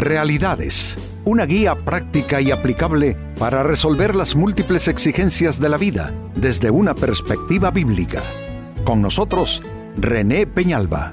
Realidades, una guía práctica y aplicable para resolver las múltiples exigencias de la vida desde una perspectiva bíblica. Con nosotros, René Peñalba.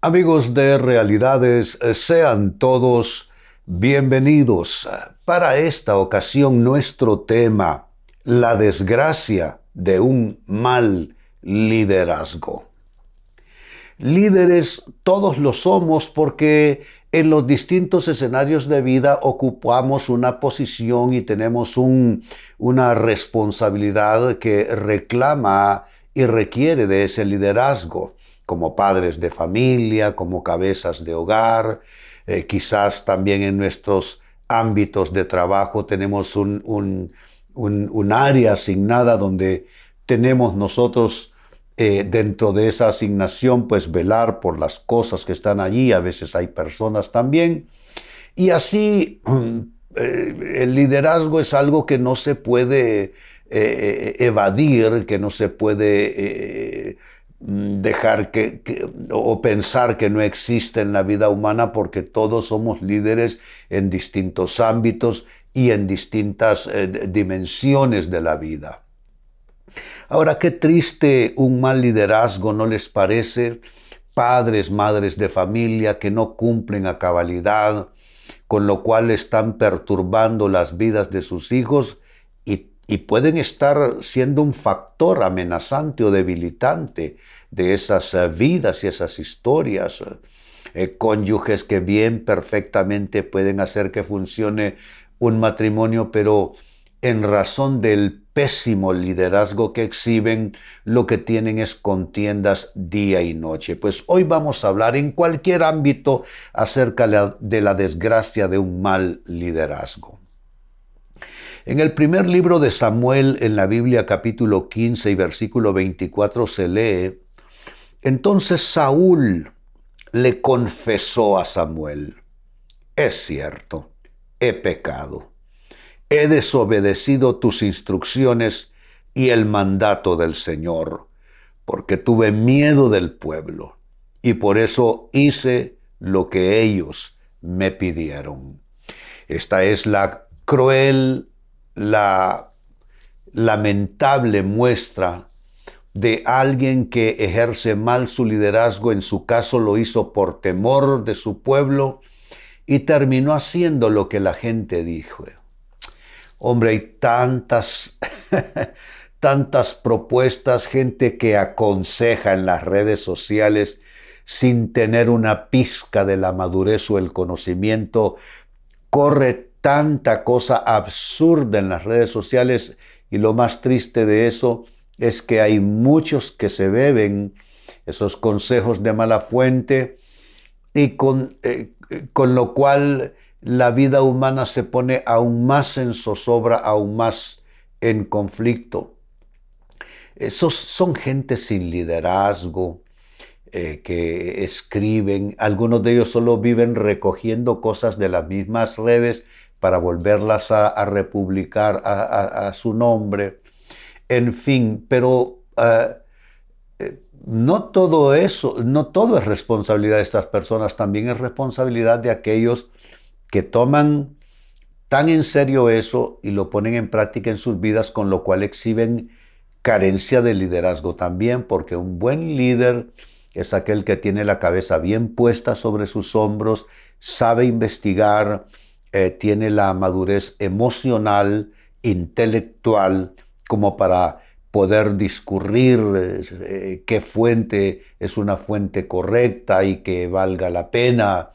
Amigos de Realidades, sean todos bienvenidos. Para esta ocasión nuestro tema, la desgracia de un mal liderazgo. Líderes todos lo somos porque en los distintos escenarios de vida ocupamos una posición y tenemos una responsabilidad que reclama y requiere de ese liderazgo, como padres de familia, como cabezas de hogar, eh, quizás también en nuestros ámbitos de trabajo tenemos un, un área asignada donde tenemos nosotros eh, dentro de esa asignación, pues velar por las cosas que están allí, a veces hay personas también, y así eh, el liderazgo es algo que no se puede eh, evadir, que no se puede dejar que, o pensar que no existe en la vida humana porque todos somos líderes en distintos ámbitos y en distintas dimensiones de la vida. Ahora, qué triste un mal liderazgo, ¿no les parece? Padres, madres de familia que no cumplen a cabalidad, con lo cual están perturbando las vidas de sus hijos y, pueden estar siendo un factor amenazante o debilitante de esas eh, vidas y esas historias. Eh, cónyuges que bien perfectamente pueden hacer que funcione un matrimonio, pero en razón del pésimo liderazgo que exhiben, lo que tienen es contiendas día y noche. Pues hoy vamos a hablar en cualquier ámbito acerca de la desgracia de un mal liderazgo. En el primer libro de Samuel en la Biblia capítulo 15 y versículo 24 se lee, entonces Saúl le confesó a Samuel, es cierto, he pecado he desobedecido tus instrucciones y el mandato del Señor, porque tuve miedo del pueblo, y por eso hice lo que ellos me pidieron. Esta es la cruel, la lamentable muestra de alguien que ejerce mal su liderazgo, en su caso lo hizo por temor de su pueblo, y terminó haciendo lo que la gente dijo. Hombre, hay tantas, tantas propuestas, gente que aconseja en las redes sociales sin tener una pizca de la madurez o el conocimiento. Corre tanta cosa absurda en las redes sociales y lo más triste de eso es que hay muchos que se beben esos consejos de mala fuente y con, eh, con lo cual la vida humana se pone aún más en zozobra, aún más en conflicto. Esos son gente sin liderazgo, eh, que escriben, algunos de ellos solo viven recogiendo cosas de las mismas redes para volverlas a, republicar a, su nombre, en fin, pero eh, eh, no todo eso, no todo es responsabilidad de estas personas, también es responsabilidad de aquellos que toman tan en serio eso y lo ponen en práctica en sus vidas, con lo cual exhiben carencia de liderazgo también, porque un buen líder es aquel que tiene la cabeza bien puesta sobre sus hombros, sabe investigar, eh, tiene la madurez emocional, intelectual, como para poder discurrir eh, qué fuente es una fuente correcta y que valga la pena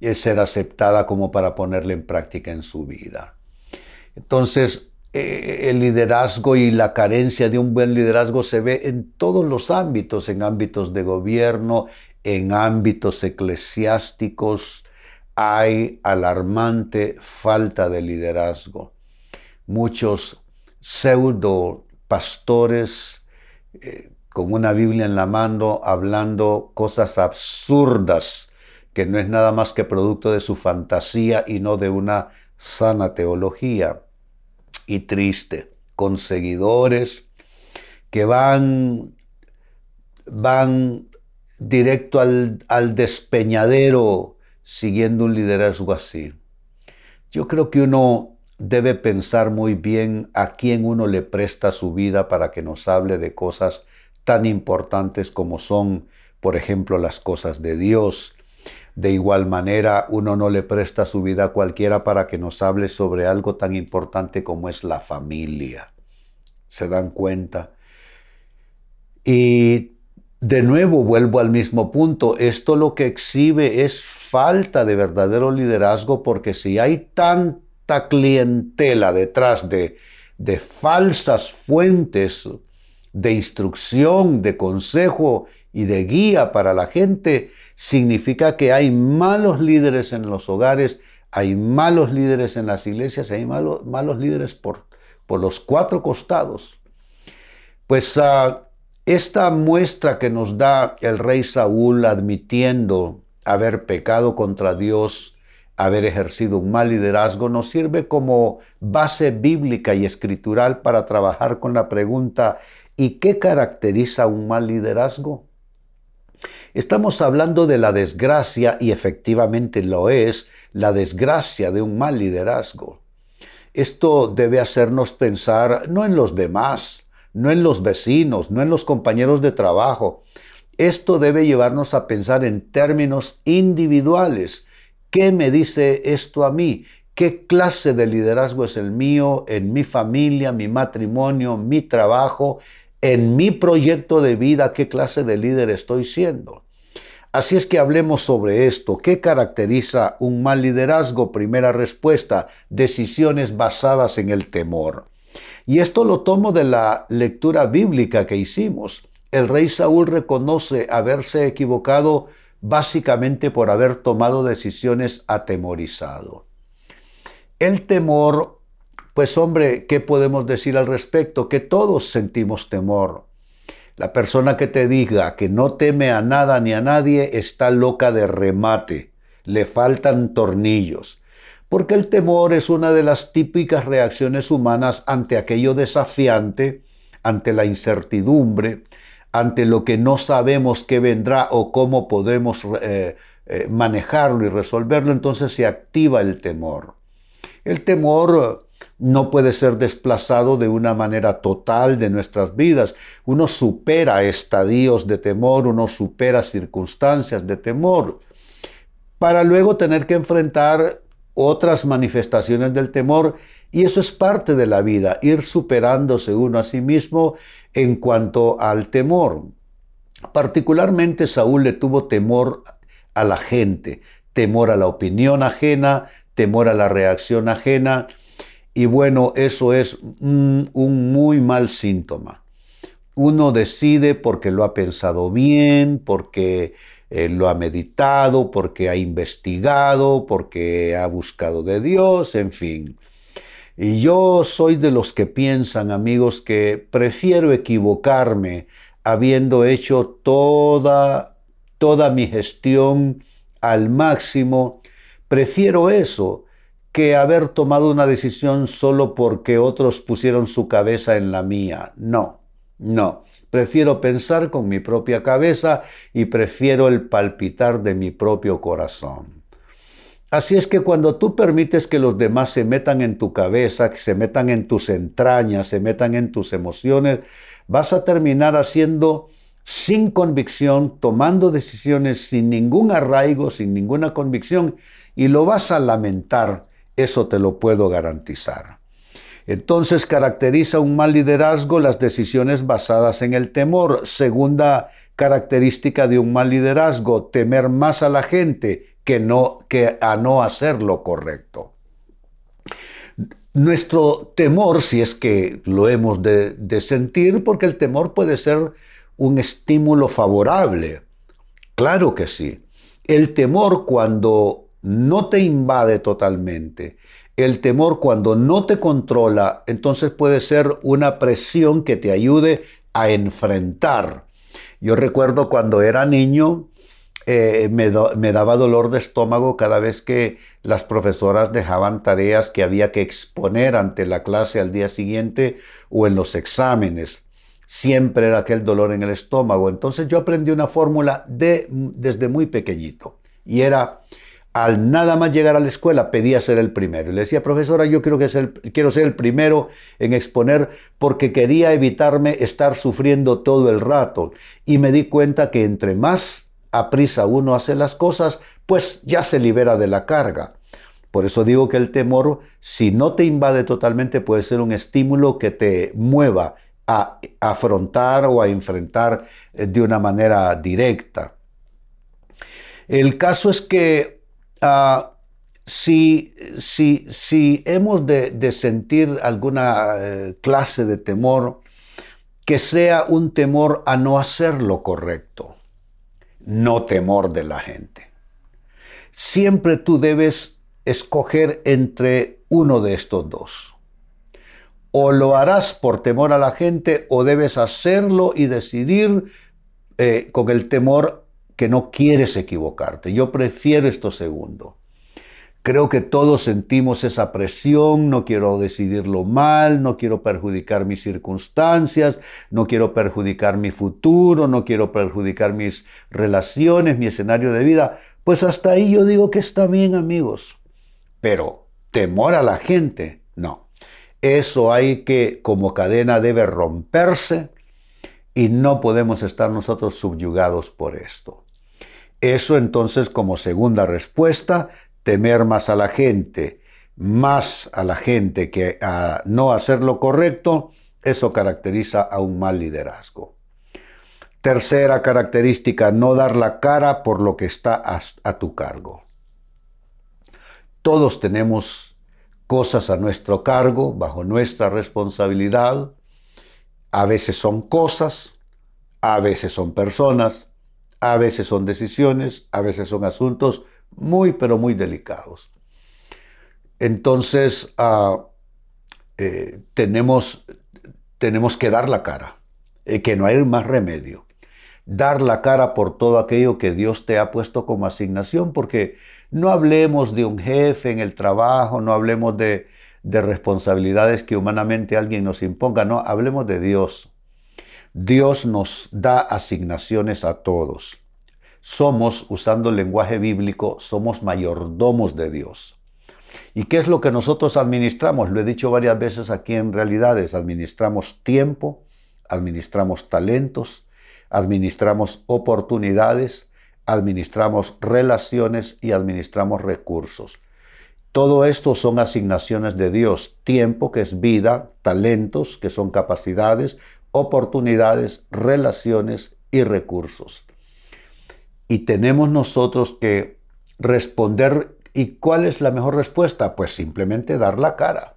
es ser aceptada como para ponerla en práctica en su vida. Entonces, eh, el liderazgo y la carencia de un buen liderazgo se ve en todos los ámbitos, en ámbitos de gobierno, en ámbitos eclesiásticos. Hay alarmante falta de liderazgo. Muchos pseudo pastores eh, con una Biblia en la mano hablando cosas absurdas que no es nada más que producto de su fantasía y no de una sana teología. Y triste, con seguidores que van van directo al, al despeñadero siguiendo un liderazgo así. Yo creo que uno debe pensar muy bien a quién uno le presta su vida para que nos hable de cosas tan importantes como son, por ejemplo, las cosas de Dios. De igual manera, uno no le presta su vida a cualquiera para que nos hable sobre algo tan importante como es la familia. ¿Se dan cuenta? Y de nuevo vuelvo al mismo punto. Esto lo que exhibe es falta de verdadero liderazgo porque si hay tanta clientela detrás de, de falsas fuentes de instrucción, de consejo y de guía para la gente, significa que hay malos líderes en los hogares, hay malos líderes en las iglesias, hay malos, líderes por, por los cuatro costados. Pues uh, esta muestra que nos da el rey Saúl admitiendo haber pecado contra Dios, haber ejercido un mal liderazgo, nos sirve como base bíblica y escritural para trabajar con la pregunta ¿Y qué caracteriza un mal liderazgo? Estamos hablando de la desgracia, y efectivamente lo es, la desgracia de un mal liderazgo. Esto debe hacernos pensar no en los demás, no en los vecinos, no en los compañeros de trabajo. Esto debe llevarnos a pensar en términos individuales. ¿Qué me dice esto a mí? ¿Qué clase de liderazgo es el mío en mi familia, mi matrimonio, mi trabajo, en mi proyecto de vida qué clase de líder estoy siendo. Así es que hablemos sobre esto. ¿Qué caracteriza un mal liderazgo? Primera respuesta, decisiones basadas en el temor. Y esto lo tomo de la lectura bíblica que hicimos. El rey Saúl reconoce haberse equivocado básicamente por haber tomado decisiones atemorizado. El temor pues hombre, ¿qué podemos decir al respecto? Que todos sentimos temor. La persona que te diga que no teme a nada ni a nadie está loca de remate, le faltan tornillos, porque el temor es una de las típicas reacciones humanas ante aquello desafiante, ante la incertidumbre, ante lo que no sabemos qué vendrá o cómo podremos eh, eh, manejarlo y resolverlo, entonces se activa el temor. El temor no puede ser desplazado de una manera total de nuestras vidas. Uno supera estadios de temor, uno supera circunstancias de temor, para luego tener que enfrentar otras manifestaciones del temor y eso es parte de la vida, ir superándose uno a sí mismo en cuanto al temor. Particularmente Saúl le tuvo temor a la gente, temor a la opinión ajena, temor a la reacción ajena, y bueno, eso es un, muy mal síntoma. Uno decide porque lo ha pensado bien, porque eh, lo ha meditado, porque ha investigado, porque ha buscado de Dios, en fin. Y yo soy de los que piensan, amigos, que prefiero equivocarme habiendo hecho toda, toda mi gestión al máximo. Prefiero eso que haber tomado una decisión solo porque otros pusieron su cabeza en la mía. No, no. Prefiero pensar con mi propia cabeza y prefiero el palpitar de mi propio corazón. Así es que cuando tú permites que los demás se metan en tu cabeza, que se metan en tus entrañas, se metan en tus emociones, vas a terminar haciendo sin convicción, tomando decisiones sin ningún arraigo, sin ninguna convicción, y lo vas a lamentar eso te lo puedo garantizar. Entonces caracteriza un mal liderazgo las decisiones basadas en el temor. Segunda característica de un mal liderazgo, temer más a la gente que, no, que a no hacer lo correcto. Nuestro temor, si es que lo hemos de, de sentir, porque el temor puede ser un estímulo favorable. Claro que sí. El temor cuando no te invade totalmente, el temor cuando no te controla, entonces puede ser una presión que te ayude a enfrentar. Yo recuerdo cuando era niño, eh, me, me, daba dolor de estómago cada vez que las profesoras dejaban tareas que había que exponer ante la clase al día siguiente o en los exámenes. siempre era aquel dolor en el estómago. Entonces yo aprendí una fórmula de, desde muy pequeñito y era al nada más llegar a la escuela pedía ser el primero. Y le decía, profesora, yo quiero, que ser, quiero ser el primero en exponer porque quería evitarme estar sufriendo todo el rato. Y me di cuenta que entre más a prisa uno hace las cosas, pues ya se libera de la carga. Por eso digo que el temor, si no te invade totalmente, puede ser un estímulo que te mueva a afrontar o a enfrentar eh, de una manera directa. El caso es que ah, si, si, hemos de, sentir alguna eh, clase de temor, que sea un temor a no hacer lo correcto, no temor de la gente. Siempre tú debes escoger entre uno de estos dos. O lo harás por temor a la gente o debes hacerlo y decidir eh, con el temor que no quieres equivocarte. Yo prefiero esto segundo. Creo que todos sentimos esa presión, no quiero decidirlo mal, no quiero perjudicar mis circunstancias, no quiero perjudicar mi futuro, no quiero perjudicar mis relaciones, mi escenario de vida. Pues hasta ahí yo digo que está bien amigos. Pero temor a la gente, no. Eso hay que, como cadena, debe romperse y no podemos estar nosotros subyugados por esto. Eso entonces como segunda respuesta, temer más a la gente, más a la gente que a no hacer lo correcto, eso caracteriza a un mal liderazgo. Tercera característica, no dar la cara por lo que está a, tu cargo. Todos tenemos cosas a nuestro cargo, bajo nuestra responsabilidad. A veces son cosas, a veces son personas, a veces son decisiones, a veces son asuntos muy, pero muy delicados. Entonces, ah, eh, tenemos, tenemos que dar la cara, eh, que no hay más remedio. Dar la cara por todo aquello que Dios te ha puesto como asignación, porque no hablemos de un jefe en el trabajo, no hablemos de, de responsabilidades que humanamente alguien nos imponga, no, hablemos de Dios. Dios nos da asignaciones a todos. Somos, usando el lenguaje bíblico, somos mayordomos de Dios. ¿Y qué es lo que nosotros administramos? Lo he dicho varias veces aquí en realidades. Administramos tiempo, administramos talentos, administramos oportunidades, administramos relaciones y administramos recursos. Todo esto son asignaciones de Dios. Tiempo, que es vida, talentos, que son capacidades, oportunidades, relaciones y recursos. Y tenemos nosotros que responder. ¿Y cuál es la mejor respuesta? Pues simplemente dar la cara,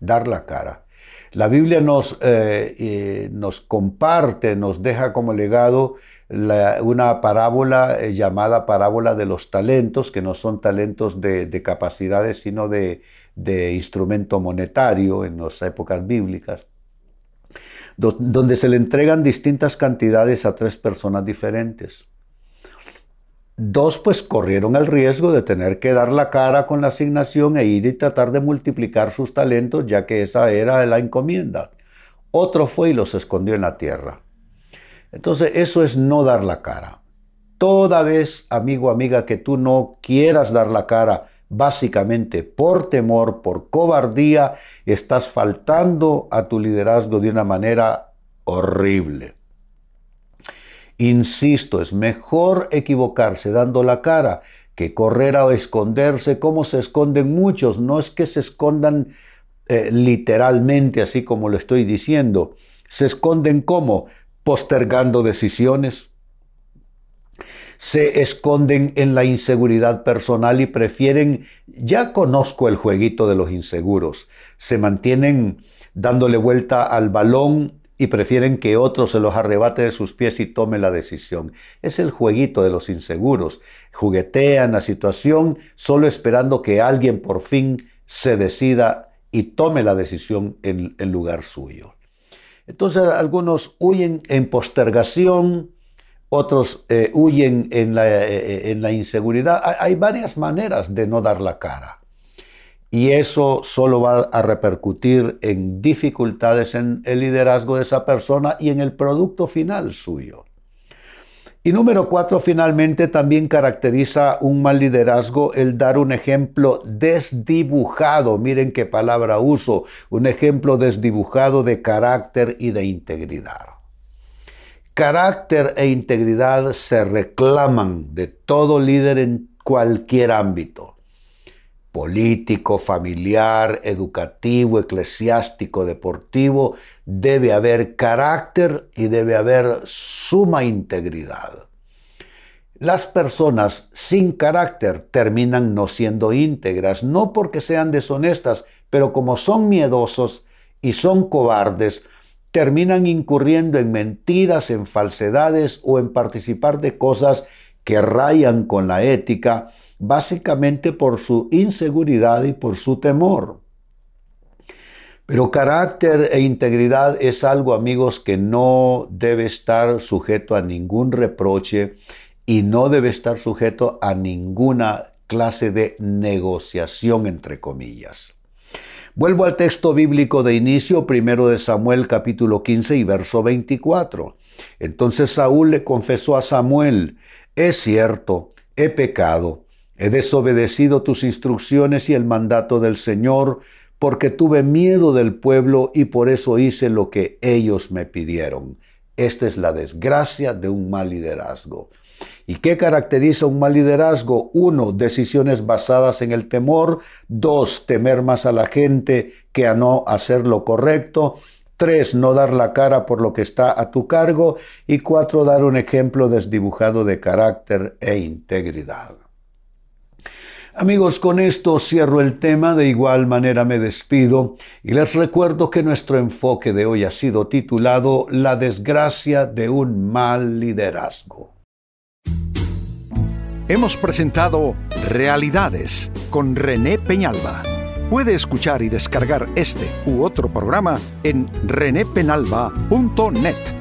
dar la cara. La Biblia nos, eh, eh, nos comparte, nos deja como legado una parábola eh, llamada parábola de los talentos, que no son talentos de, de capacidades, sino de, de instrumento monetario en las épocas bíblicas donde se le entregan distintas cantidades a tres personas diferentes. Dos pues corrieron el riesgo de tener que dar la cara con la asignación e ir y tratar de multiplicar sus talentos ya que esa era la encomienda. Otro fue y los escondió en la tierra. Entonces eso es no dar la cara. Toda vez, amigo, amiga, que tú no quieras dar la cara, básicamente por temor, por cobardía, estás faltando a tu liderazgo de una manera horrible. Insisto, es mejor equivocarse dando la cara que correr a esconderse como se esconden muchos. No es que se escondan eh, literalmente así como lo estoy diciendo. Se esconden como postergando decisiones, se esconden en la inseguridad personal y prefieren, ya conozco el jueguito de los inseguros, se mantienen dándole vuelta al balón y prefieren que otro se los arrebate de sus pies y tome la decisión. Es el jueguito de los inseguros. Juguetean la situación solo esperando que alguien por fin se decida y tome la decisión en, en lugar suyo. Entonces algunos huyen en postergación, otros eh, huyen en la, eh, en la inseguridad. Hay, varias maneras de no dar la cara. y eso solo va a repercutir en dificultades en el liderazgo de esa persona y en el producto final suyo. Y número cuatro, finalmente, también caracteriza un mal liderazgo el dar un ejemplo desdibujado, miren qué palabra uso, un ejemplo desdibujado de carácter y de integridad. Carácter e integridad se reclaman de todo líder en cualquier ámbito político, familiar, educativo, eclesiástico, deportivo, debe haber carácter y debe haber suma integridad. Las personas sin carácter terminan no siendo íntegras, no porque sean deshonestas, pero como son miedosos y son cobardes, terminan incurriendo en mentiras, en falsedades o en participar de cosas que rayan con la ética, básicamente por su inseguridad y por su temor. Pero carácter e integridad es algo, amigos, que no debe estar sujeto a ningún reproche y no debe estar sujeto a ninguna clase de negociación, entre comillas. Vuelvo al texto bíblico de inicio, primero de Samuel capítulo 15 y verso 24. Entonces Saúl le confesó a Samuel, es cierto, he pecado, he desobedecido tus instrucciones y el mandato del Señor, porque tuve miedo del pueblo y por eso hice lo que ellos me pidieron. Esta es la desgracia de un mal liderazgo. ¿Y qué caracteriza un mal liderazgo? Uno, decisiones basadas en el temor. Dos, temer más a la gente que a no hacer lo correcto. Tres, no dar la cara por lo que está a tu cargo. Y cuatro, dar un ejemplo desdibujado de carácter e integridad. Amigos, con esto cierro el tema, de igual manera me despido y les recuerdo que nuestro enfoque de hoy ha sido titulado La desgracia de un mal liderazgo. Hemos presentado Realidades con René Peñalba. Puede escuchar y descargar este u otro programa en renépenalba.net